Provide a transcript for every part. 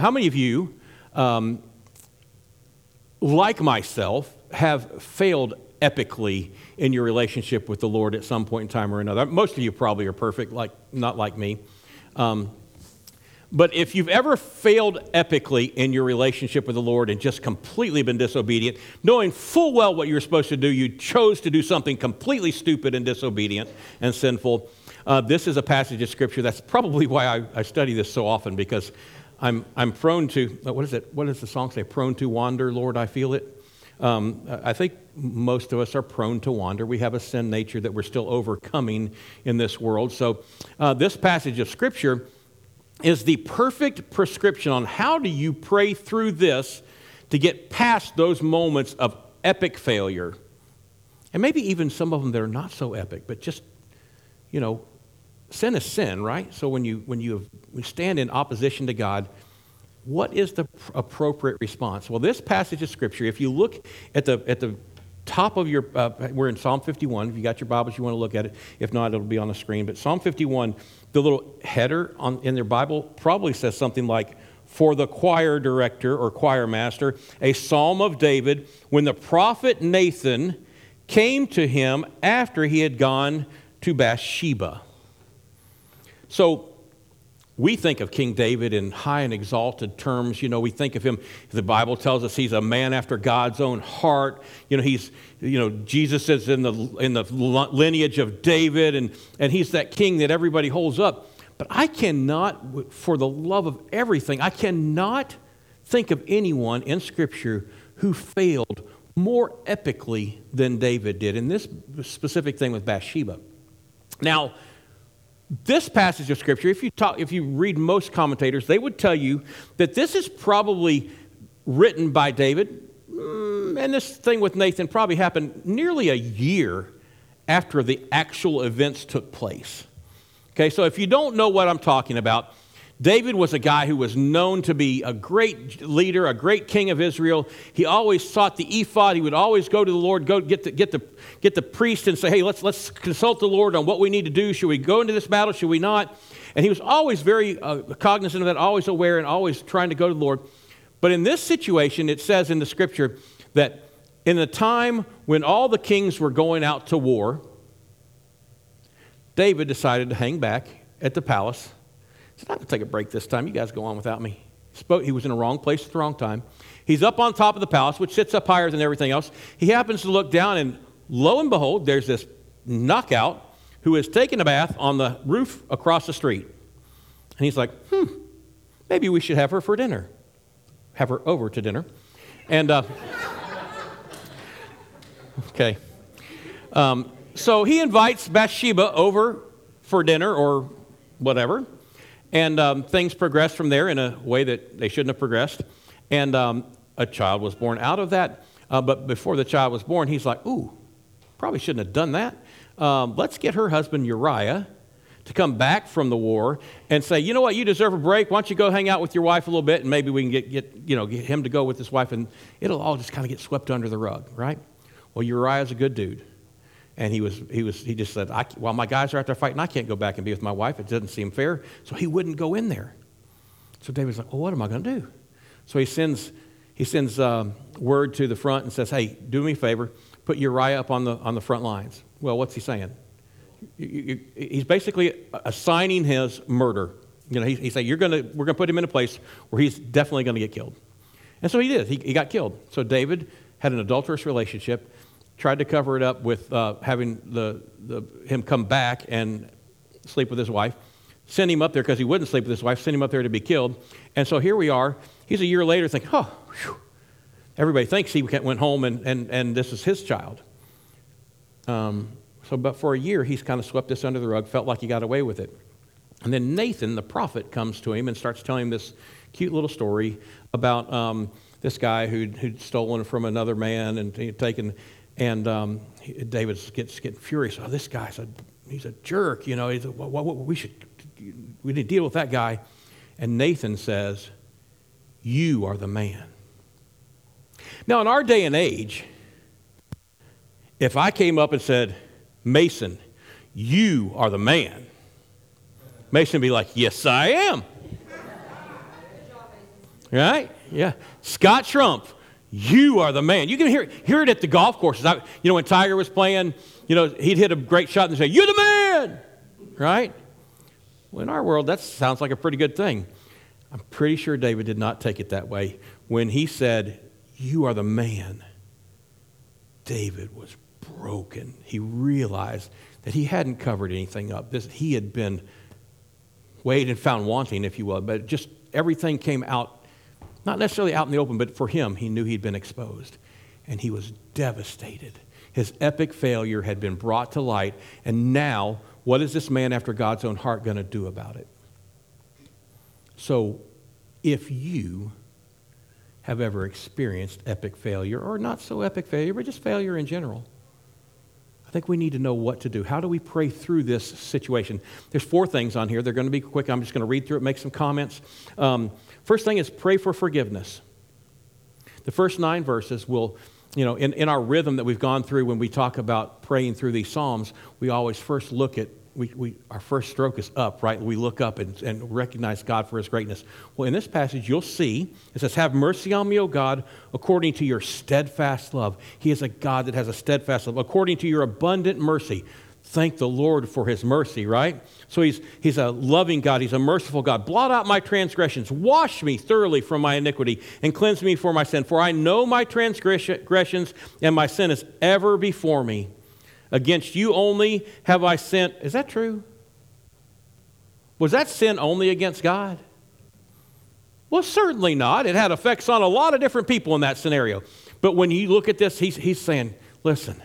How many of you, um, like myself, have failed epically in your relationship with the Lord at some point in time or another? Most of you probably are perfect, like not like me. Um, but if you've ever failed epically in your relationship with the Lord and just completely been disobedient, knowing full well what you're supposed to do, you chose to do something completely stupid and disobedient and sinful, uh, this is a passage of Scripture. That's probably why I, I study this so often because I'm, I'm prone to, uh, what is it? What does the song say? Prone to wander, Lord, I feel it. Um, I think most of us are prone to wander. We have a sin nature that we're still overcoming in this world. So, uh, this passage of Scripture is the perfect prescription on how do you pray through this to get past those moments of epic failure. And maybe even some of them that are not so epic, but just, you know, sin is sin, right? So when you, when you stand in opposition to God, what is the appropriate response? Well, this passage of Scripture, if you look at the, at the top of your, uh, we're in Psalm 51. If you got your Bibles, you want to look at it. If not, it'll be on the screen. But Psalm 51, the little header on, in their Bible probably says something like, for the choir director or choir master, a psalm of David when the prophet Nathan came to him after he had gone to Bathsheba. So we think of King David in high and exalted terms. You know, we think of him, the Bible tells us he's a man after God's own heart. You know, he's, you know, Jesus is in the, in the lineage of David, and, and he's that king that everybody holds up. But I cannot, for the love of everything, I cannot think of anyone in Scripture who failed more epically than David did in this specific thing with Bathsheba. Now, this passage of scripture, if you talk, if you read most commentators, they would tell you that this is probably written by David, mm, and this thing with Nathan probably happened nearly a year after the actual events took place. Okay, so if you don't know what I'm talking about, David was a guy who was known to be a great leader, a great king of Israel. He always sought the ephod. He would always go to the Lord, go get the, get the, get the priest and say, hey, let's, let's consult the Lord on what we need to do. Should we go into this battle? Should we not? And he was always very uh, cognizant of that, always aware, and always trying to go to the Lord. But in this situation, it says in the scripture that in the time when all the kings were going out to war, David decided to hang back at the palace said, I'm going to take a break this time. You guys go on without me. Spoke, he was in the wrong place at the wrong time. He's up on top of the palace, which sits up higher than everything else. He happens to look down, and lo and behold, there's this knockout who is taking a bath on the roof across the street. And he's like, hmm, maybe we should have her for dinner. Have her over to dinner. And, uh, okay. Um, so he invites Bathsheba over for dinner or whatever. And um, things progressed from there in a way that they shouldn't have progressed. And um, a child was born out of that. Uh, but before the child was born, he's like, ooh, probably shouldn't have done that. Um, let's get her husband Uriah to come back from the war and say, you know what, you deserve a break. Why don't you go hang out with your wife a little bit and maybe we can get, get, you know, get him to go with his wife and it'll all just kind of get swept under the rug, right? Well, Uriah's a good dude. And he was, he was, he just said, "Well, my guys are out there fighting, I can't go back and be with my wife. It doesn't seem fair. So he wouldn't go in there. So David's like, well, what am I going to do? So he sends, he sends um, word to the front and says, hey, do me a favor, put Uriah up on the, on the front lines. Well, what's he saying? He's basically assigning his murder. You know, he, he's saying, You're gonna, we're going to put him in a place where he's definitely going to get killed. And so he did. He, he got killed. So David had an adulterous relationship tried to cover it up with uh, having the, the, him come back and sleep with his wife. Send him up there because he wouldn't sleep with his wife, send him up there to be killed. And so here we are. He's a year later thinking, oh, whew. everybody thinks he went home and, and, and this is his child. Um, so, but for a year, he's kind of swept this under the rug, felt like he got away with it. And then Nathan, the prophet, comes to him and starts telling him this cute little story about um, this guy who'd, who'd stolen from another man and taken and um, David gets getting furious. Oh, this guy's a he's a jerk. You know, he's a, we should we need to deal with that guy. And Nathan says, "You are the man." Now, in our day and age, if I came up and said, "Mason, you are the man," Mason would be like, "Yes, I am." Right? Yeah. Scott Trump, you are the man. You can hear, hear it at the golf courses. I, you know, when Tiger was playing, you know, he'd hit a great shot and say, You're the man. Right? Well, in our world, that sounds like a pretty good thing. I'm pretty sure David did not take it that way. When he said, You are the man, David was broken. He realized that he hadn't covered anything up. This, he had been weighed and found wanting, if you will, but just everything came out, not necessarily out in the open, but for him, he knew he'd been exposed. And he was devastated. His epic failure had been brought to light, and now, what is this man after God's own heart going to do about it? So, if you have ever experienced epic failure, or not so epic failure, but just failure in general, I think we need to know what to do. How do we pray through this situation? There's four things on here. They're going to be quick. I'm just going to read through it, make some comments. Um, first thing is pray for forgiveness. The first nine verses will, you know, in, in our rhythm that we've gone through when we talk about praying through these Psalms, we always first look at we, we, our first stroke is up, right? We look up and, and recognize God for his greatness. Well, in this passage, you'll see it says, Have mercy on me, O God, according to your steadfast love. He is a God that has a steadfast love, according to your abundant mercy. Thank the Lord for his mercy, right? So he's, he's a loving God. He's a merciful God. Blot out my transgressions. Wash me thoroughly from my iniquity and cleanse me for my sin. For I know my transgressions and my sin is ever before me. Against you only have I sinned. Is that true? Was that sin only against God? Well, certainly not. It had effects on a lot of different people in that scenario. But when you look at this, he's, he's saying, listen,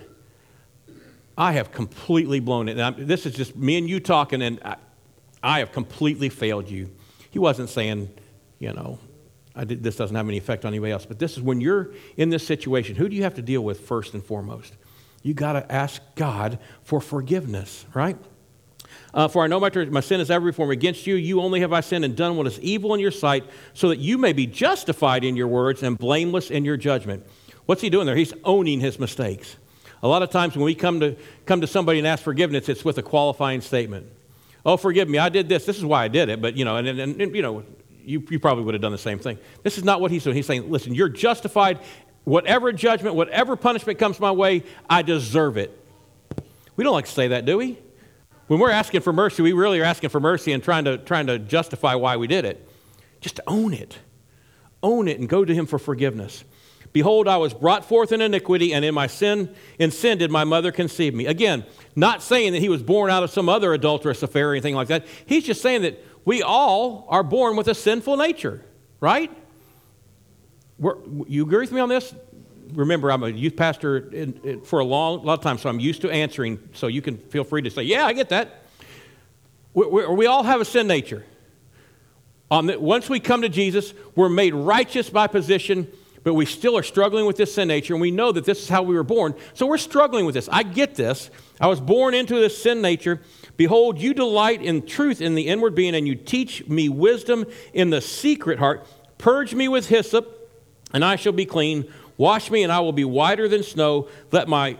I have completely blown it. This is just me and you talking, and I, I, have completely failed you. He wasn't saying, you know, did, this doesn't have any effect on anybody else. But this is when you're in this situation, who do you have to deal with first and foremost? You got to ask God for forgiveness, right? Uh, for I know my, my sin is ever before me. Against you, you only have I sinned and done what is evil in your sight, so that you may be justified in your words and blameless in your judgment. What's he doing there? He's owning his mistakes. A lot of times when we come to, come to somebody and ask forgiveness, it's with a qualifying statement. Oh, forgive me, I did this. This is why I did it. But, you know, and, and, and you know, you, you probably would have done the same thing. This is not what he's doing. He's saying, listen, you're justified Whatever judgment, whatever punishment comes my way, I deserve it. We don't like to say that, do we? When we're asking for mercy, we really are asking for mercy and trying to, trying to justify why we did it. Just own it. Own it and go to Him for forgiveness. Behold, I was brought forth in iniquity, and in my sin, in sin did my mother conceive me. Again, not saying that he was born out of some other adulterous affair or anything like that. He's just saying that we all are born with a sinful nature, right? We're, you agree with me on this? Remember, I'm a youth pastor in, in, for a long, lot of time, so I'm used to answering. So you can feel free to say, "Yeah, I get that." We, we, we all have a sin nature. The, once we come to Jesus, we're made righteous by position, but we still are struggling with this sin nature, and we know that this is how we were born. So we're struggling with this. I get this. I was born into this sin nature. Behold, you delight in truth in the inward being, and you teach me wisdom in the secret heart. Purge me with hyssop and I shall be clean. Wash me, and I will be whiter than snow. Let my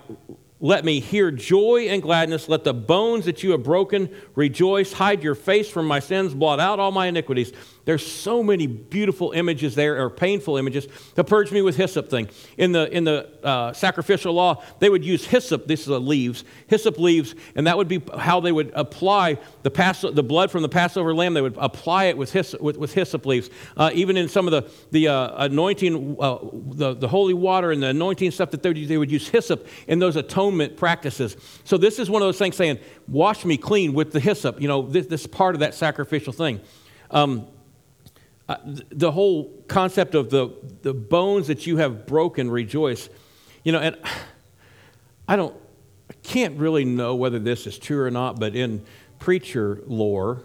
let me hear joy and gladness. Let the bones that you have broken rejoice. Hide your face from my sins. Blot out all my iniquities. There's so many beautiful images there, or painful images. The purge me with hyssop thing. In the, in the uh, sacrificial law, they would use hyssop, this is leaves, hyssop leaves, and that would be how they would apply the, Pass, the blood from the Passover lamb. They would apply it with hyssop, with, with hyssop leaves. Uh, even in some of the, the uh, anointing, uh, the, the holy water and the anointing stuff that they would, they would use hyssop in those atonement practices. So this is one of those things saying, wash me clean with the hyssop. You know, this, this part of that sacrificial thing. Um, uh, the whole concept of the, the bones that you have broken rejoice you know and i don't i can't really know whether this is true or not but in preacher lore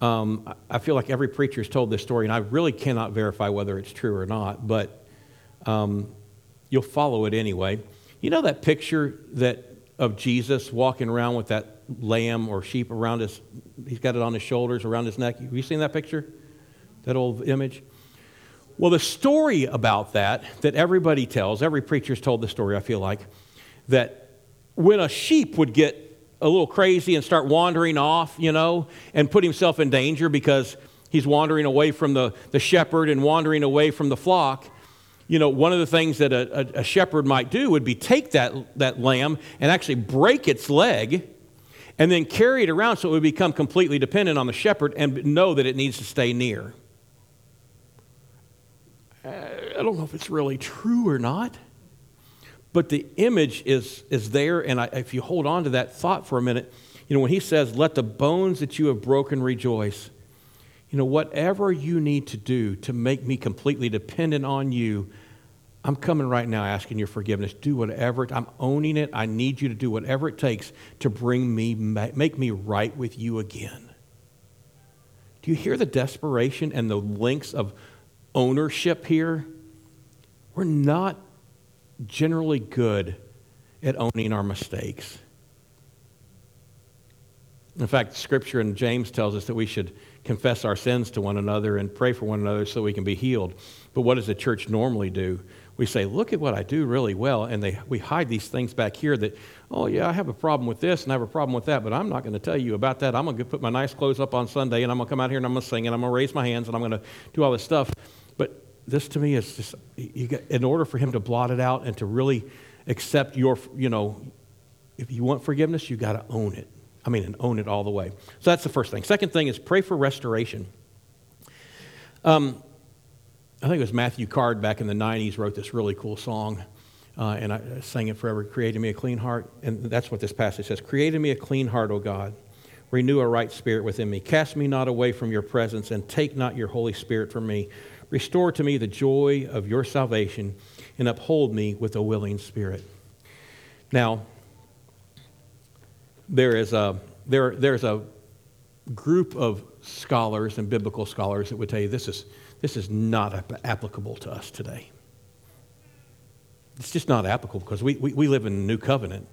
um, i feel like every preacher has told this story and i really cannot verify whether it's true or not but um, you'll follow it anyway you know that picture that of jesus walking around with that lamb or sheep around his he's got it on his shoulders around his neck have you seen that picture that old image? Well, the story about that, that everybody tells, every preacher's told the story, I feel like, that when a sheep would get a little crazy and start wandering off, you know, and put himself in danger because he's wandering away from the, the shepherd and wandering away from the flock, you know, one of the things that a, a, shepherd might do would be take that, that lamb and actually break its leg and then carry it around so it would become completely dependent on the shepherd and know that it needs to stay near. Uh, I don't know if it's really true or not, but the image is, is there. And I, if you hold on to that thought for a minute, you know, when he says, Let the bones that you have broken rejoice, you know, whatever you need to do to make me completely dependent on you, I'm coming right now asking your forgiveness. Do whatever, I'm owning it. I need you to do whatever it takes to bring me, make me right with you again. Do you hear the desperation and the links of ownership here? We're not generally good at owning our mistakes. In fact, Scripture in James tells us that we should confess our sins to one another and pray for one another so we can be healed. But what does the church normally do? We say, Look at what I do really well. And they, we hide these things back here that, oh, yeah, I have a problem with this and I have a problem with that, but I'm not going to tell you about that. I'm going to put my nice clothes up on Sunday and I'm going to come out here and I'm going to sing and I'm going to raise my hands and I'm going to do all this stuff. But this to me is just, get, in order for him to blot it out and to really accept your, you know, if you want forgiveness, you got to own it. I mean, and own it all the way. So that's the first thing. Second thing is pray for restoration. Um, I think it was Matthew Card back in the 90s wrote this really cool song, uh, and I sang it forever Created me a clean heart. And that's what this passage says Created me a clean heart, O God. Renew a right spirit within me. Cast me not away from your presence, and take not your Holy Spirit from me. Restore to me the joy of your salvation, and uphold me with a willing spirit. Now, there is a, there, there's a group of scholars and biblical scholars that would tell you this is, this is not applicable to us today. It's just not applicable because we, we, we live in a new covenant.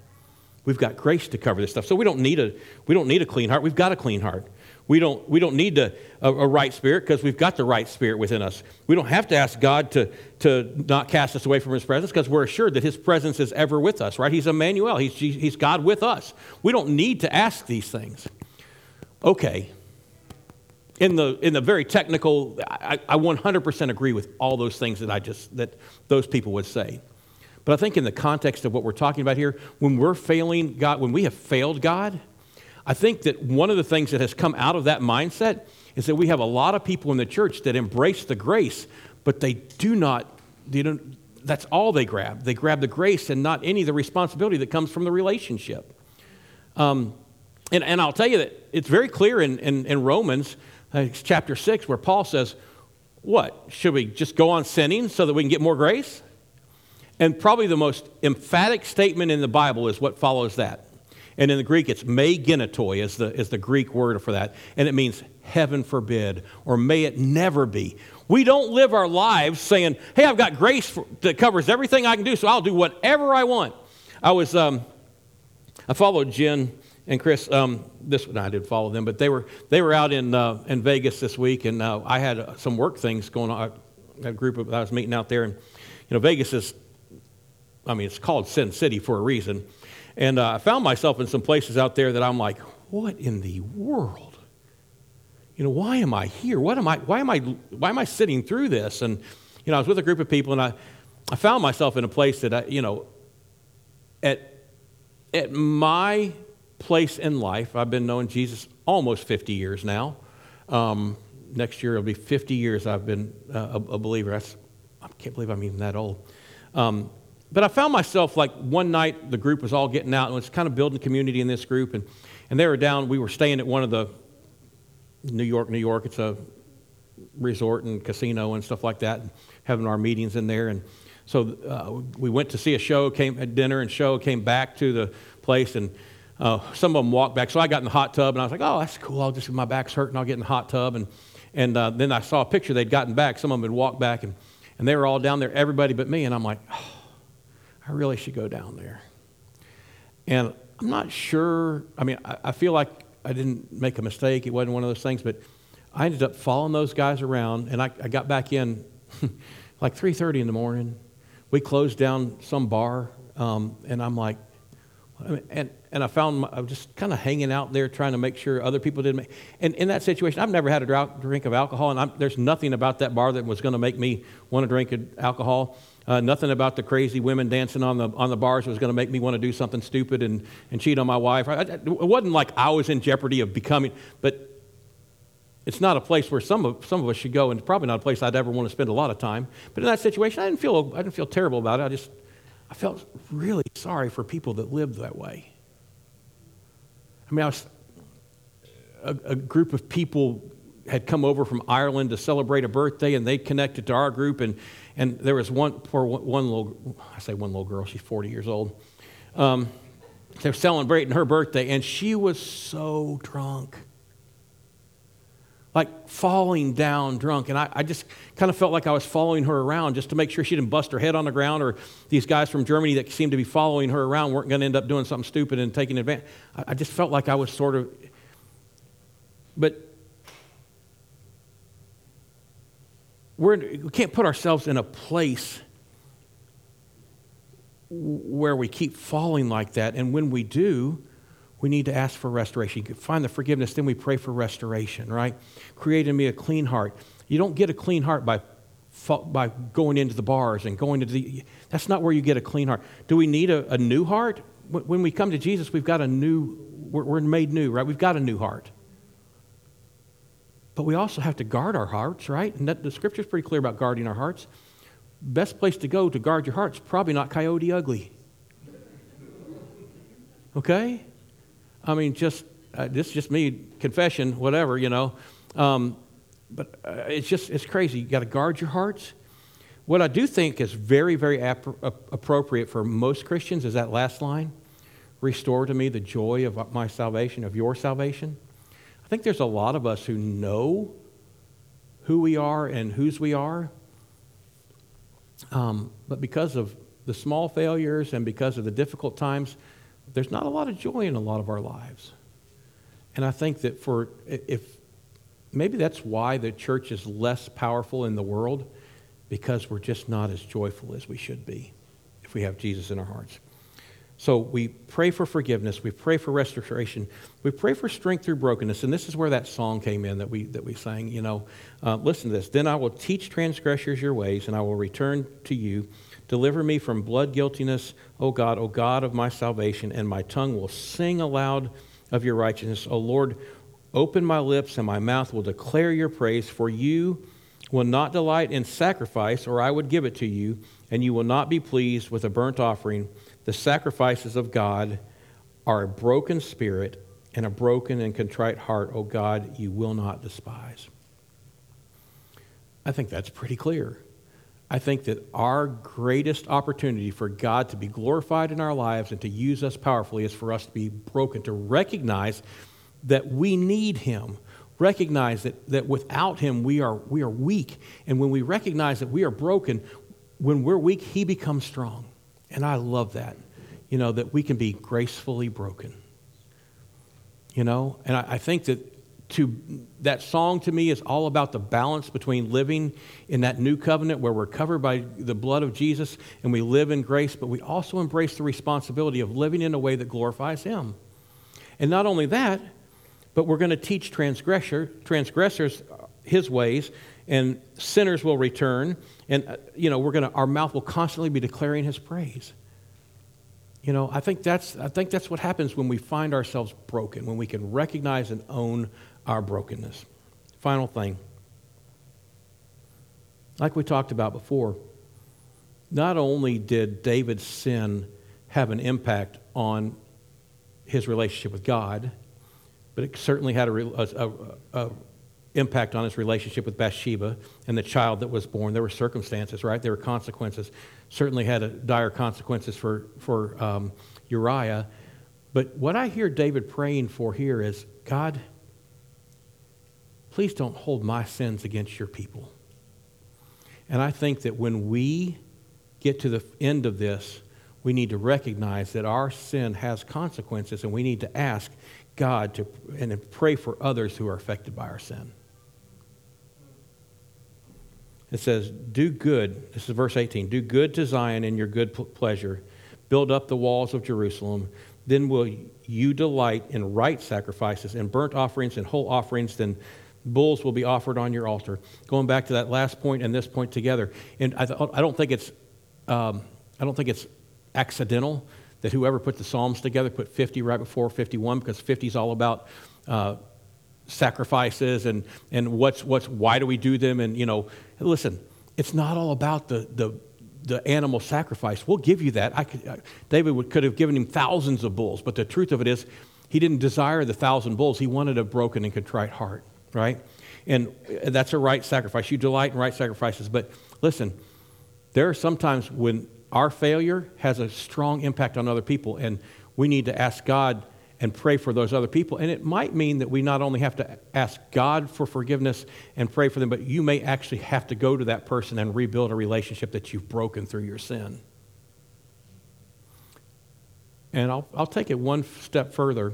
We've got grace to cover this stuff. So we don't need a, we don't need a clean heart. We've got a clean heart. We don't, we don't need a, a, a right spirit because we've got the right spirit within us. We don't have to ask God to, to not cast us away from his presence because we're assured that his presence is ever with us, right? He's Emmanuel, he's, he's God with us. We don't need to ask these things. Okay. In the, in the very technical, I, I 100% agree with all those things that I just, that those people would say. But I think in the context of what we're talking about here, when we're failing God, when we have failed God, I think that one of the things that has come out of that mindset is that we have a lot of people in the church that embrace the grace, but they do not, that's all they grab. They grab the grace and not any of the responsibility that comes from the relationship. Um, and, and I'll tell you that it's very clear in, in, in Romans uh, chapter 6 where Paul says, What? Should we just go on sinning so that we can get more grace? And probably the most emphatic statement in the Bible is what follows that. And in the Greek, it's me genoito is the, is the Greek word for that. And it means heaven forbid, or may it never be. We don't live our lives saying, hey, I've got grace for, that covers everything I can do, so I'll do whatever I want. I was, um, I followed Jen and Chris. Um, this one I did follow them, but they were they were out in uh, in Vegas this week, and uh, I had uh, some work things going on. I had a group of I was meeting out there, and you know Vegas is, I mean, it's called Sin City for a reason. And uh, I found myself in some places out there that I'm like, what in the world? You know, why am I here? What am I, why, am I, why am I sitting through this? And, you know, I was with a group of people and I, I found myself in a place that, I, you know, at, at my place in life, I've been knowing Jesus almost 50 years now. Um, next year it'll be 50 years I've been uh, a, a, believer. That's, I can't believe I'm even that old. Um, but I found myself like one night the group was all getting out and was kind of building community in this group and, and they were down we were staying at one of the New York New York it's a resort and casino and stuff like that and having our meetings in there and so uh, we went to see a show came at dinner and show came back to the place and uh, some of them walked back. So I got in the hot tub and I was like oh that's cool. I'll just my back's hurting. I'll get in the hot tub. And and uh, then I saw a picture. They'd gotten back. Some of them had walked back and and they were all down there everybody but me. And I'm like oh, I really should go down there. And I'm not sure, I mean, I, I feel like I didn't make a mistake. It wasn't one of those things, but I ended up following those guys around, and I, I got back in like 3.30 in the morning. We closed down some bar, um, and I'm like, And, and I found my, I was just kind of hanging out there trying to make sure other people didn't make. And in that situation, I've never had a drink of alcohol, and I'm, there's nothing about that bar that was going to make me want to drink alcohol. Uh, nothing about the crazy women dancing on the, on the bars was going to make me want to do something stupid and, and cheat on my wife. I, I, it wasn't like I was in jeopardy of becoming, but it's not a place where some of, some of us should go, and it's probably not a place I'd ever want to spend a lot of time. But in that situation, I didn't feel, I didn't feel terrible about it. I just I felt really sorry for people that lived that way. I mean, I was, a, a group of people had come over from Ireland to celebrate a birthday, and they connected to our group. And, and there was one poor one little, I say one little girl, she's 40 years old. Um, they were celebrating her birthday, and she was so drunk like falling down drunk. And I, I, just kind of felt like I was following her around just to make sure she didn't bust her head on the ground or these guys from Germany that seemed to be following her around weren't going to end up doing something stupid and taking advantage. I, I just felt like I was sort of. But we're, we can't put ourselves in a place where we keep falling like that. And when we do, we need to ask for restoration. You find the forgiveness, then we pray for restoration, right? Create in me a clean heart. You don't get a clean heart by, by going into the bars and going to the. That's not where you get a clean heart. Do we need a, a new heart? When we come to Jesus, we've got a new, we're, we're made new, right? We've got a new heart. But we also have to guard our hearts, right? And that, the scripture's pretty clear about guarding our hearts. Best place to go to guard your hearts, probably not Coyote Ugly. Okay? I mean, just uh, this is just me confession, whatever, you know. Um, but uh, it's just it's crazy. You got to guard your hearts. What I do think is very, very ap- appropriate for most Christians is that last line Restore to me the joy of my salvation, of your salvation. I think there's a lot of us who know who we are and whose we are. Um, but because of the small failures and because of the difficult times, there's not a lot of joy in a lot of our lives. And I think that for, if maybe that's why the church is less powerful in the world, because we're just not as joyful as we should be if we have Jesus in our hearts. So we pray for forgiveness, we pray for restoration, we pray for strength through brokenness, and this is where that song came in that we that we sang. You know, uh, listen to this. Then I will teach transgressors your ways, and I will return to you. Deliver me from blood guiltiness, O God, O God of my salvation, and my tongue will sing aloud of your righteousness. O Lord, open my lips, and my mouth will declare your praise, for you will not delight in sacrifice, or I would give it to you, and you will not be pleased with a burnt offering. The sacrifices of God are a broken spirit and a broken and contrite heart, O God, you will not despise. I think that's pretty clear. I think that our greatest opportunity for God to be glorified in our lives and to use us powerfully is for us to be broken, to recognize that we need Him. Recognize that, that without Him, we are, we are weak. And when we recognize that we are broken, when we're weak, He becomes strong. And I love that, you know, that we can be gracefully broken. You know, and I, I think that to that song to me is all about the balance between living in that new covenant where we're covered by the blood of Jesus and we live in grace, but we also embrace the responsibility of living in a way that glorifies Him. And not only that, but we're going to teach transgressor, transgressors His ways, and sinners will return, and uh, you know we're going to our mouth will constantly be declaring His praise. You know, I think that's I think that's what happens when we find ourselves broken, when we can recognize and own our brokenness. Final thing. Like we talked about before, not only did David's sin have an impact on his relationship with God, but it certainly had a, a, a, impact on his relationship with Bathsheba and the child that was born. There were circumstances, right? There were consequences. Certainly had a dire consequences for, for um, Uriah. But what I hear David praying for here is God, please don't hold my sins against your people. And I think that when we get to the end of this, we need to recognize that our sin has consequences and we need to ask God to and pray for others who are affected by our sin. It says, Do good. This is verse 18. Do good to Zion in your good pleasure. Build up the walls of Jerusalem. then will you delight in right sacrifices and burnt offerings and whole offerings, then bulls will be offered on your altar. Going back to that last point and this point together, and I, th- I don't think it's, um, I don't think it's accidental that whoever put the Psalms together put 50 right before 51 because 50 is all about uh, sacrifices and, and what's, what's, why do we do them? And, you know, listen, it's not all about the, the, the animal sacrifice. We'll give you that. I could, uh, David would, could have given him thousands of bulls, but the truth of it is, he didn't desire the thousand bulls. He wanted a broken and contrite heart, right? And that's a right sacrifice. You delight in right sacrifices. But listen, there are sometimes when our failure has a strong impact on other people, and we need to ask God and pray for those other people. And it might mean that we not only have to ask God for forgiveness and pray for them, but you may actually have to go to that person and rebuild a relationship that you've broken through your sin. And I'll, I'll take it one step further.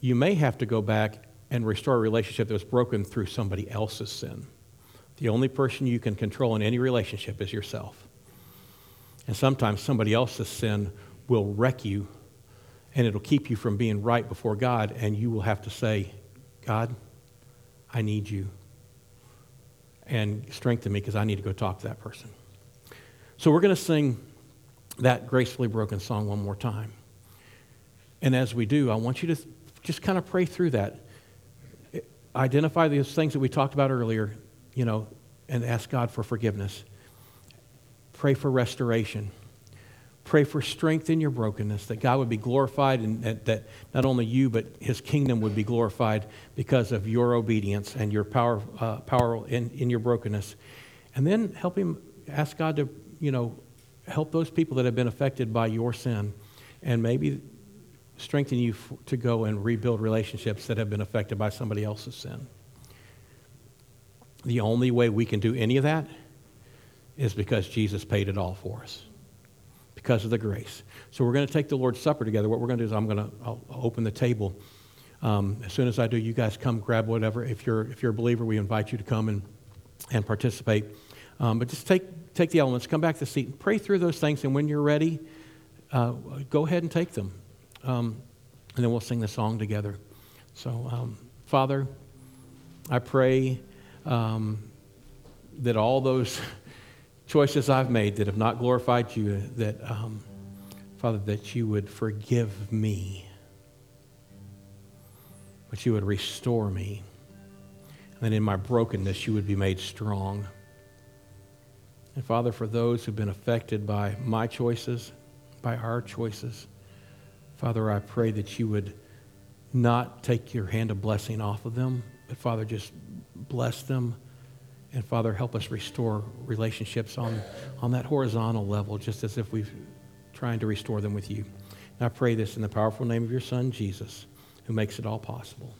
You may have to go back and restore a relationship that was broken through somebody else's sin. The only person you can control in any relationship is yourself. And sometimes somebody else's sin will wreck you and it'll keep you from being right before God, and you will have to say, God, I need you. And strengthen me because I need to go talk to that person. So we're going to sing that gracefully broken song one more time. And as we do, I want you to just kind of pray through that. Identify those things that we talked about earlier, you know, and ask God for forgiveness. Pray for restoration. Pray for strength in your brokenness, that God would be glorified and that, not only you, but his kingdom would be glorified because of your obedience and your power, uh, power in, in your brokenness. And then help him, ask God to, you know, help those people that have been affected by your sin and maybe strengthen you f- to go and rebuild relationships that have been affected by somebody else's sin. The only way we can do any of that is because Jesus paid it all for us because of the grace. So we're going to take the Lord's Supper together. What we're going to do is I'm going to I'll open the table. Um, as soon as I do, you guys come grab whatever. If you're if you're a believer, we invite you to come and and participate. Um, but just take take the elements, come back to the seat, and pray through those things. And when you're ready, uh, go ahead and take them. Um, and then we'll sing the song together. So, um, Father, I pray um, that all those choices I've made that have not glorified you, that, um, Father, that you would forgive me, but you would restore me, and that in my brokenness you would be made strong. And Father, for those who've been affected by my choices, by our choices, Father, I pray that you would not take your hand of blessing off of them, but Father, just bless them and Father, help us restore relationships on, on that horizontal level, just as if we're trying to restore them with you. And I pray this in the powerful name of your Son, Jesus, who makes it all possible.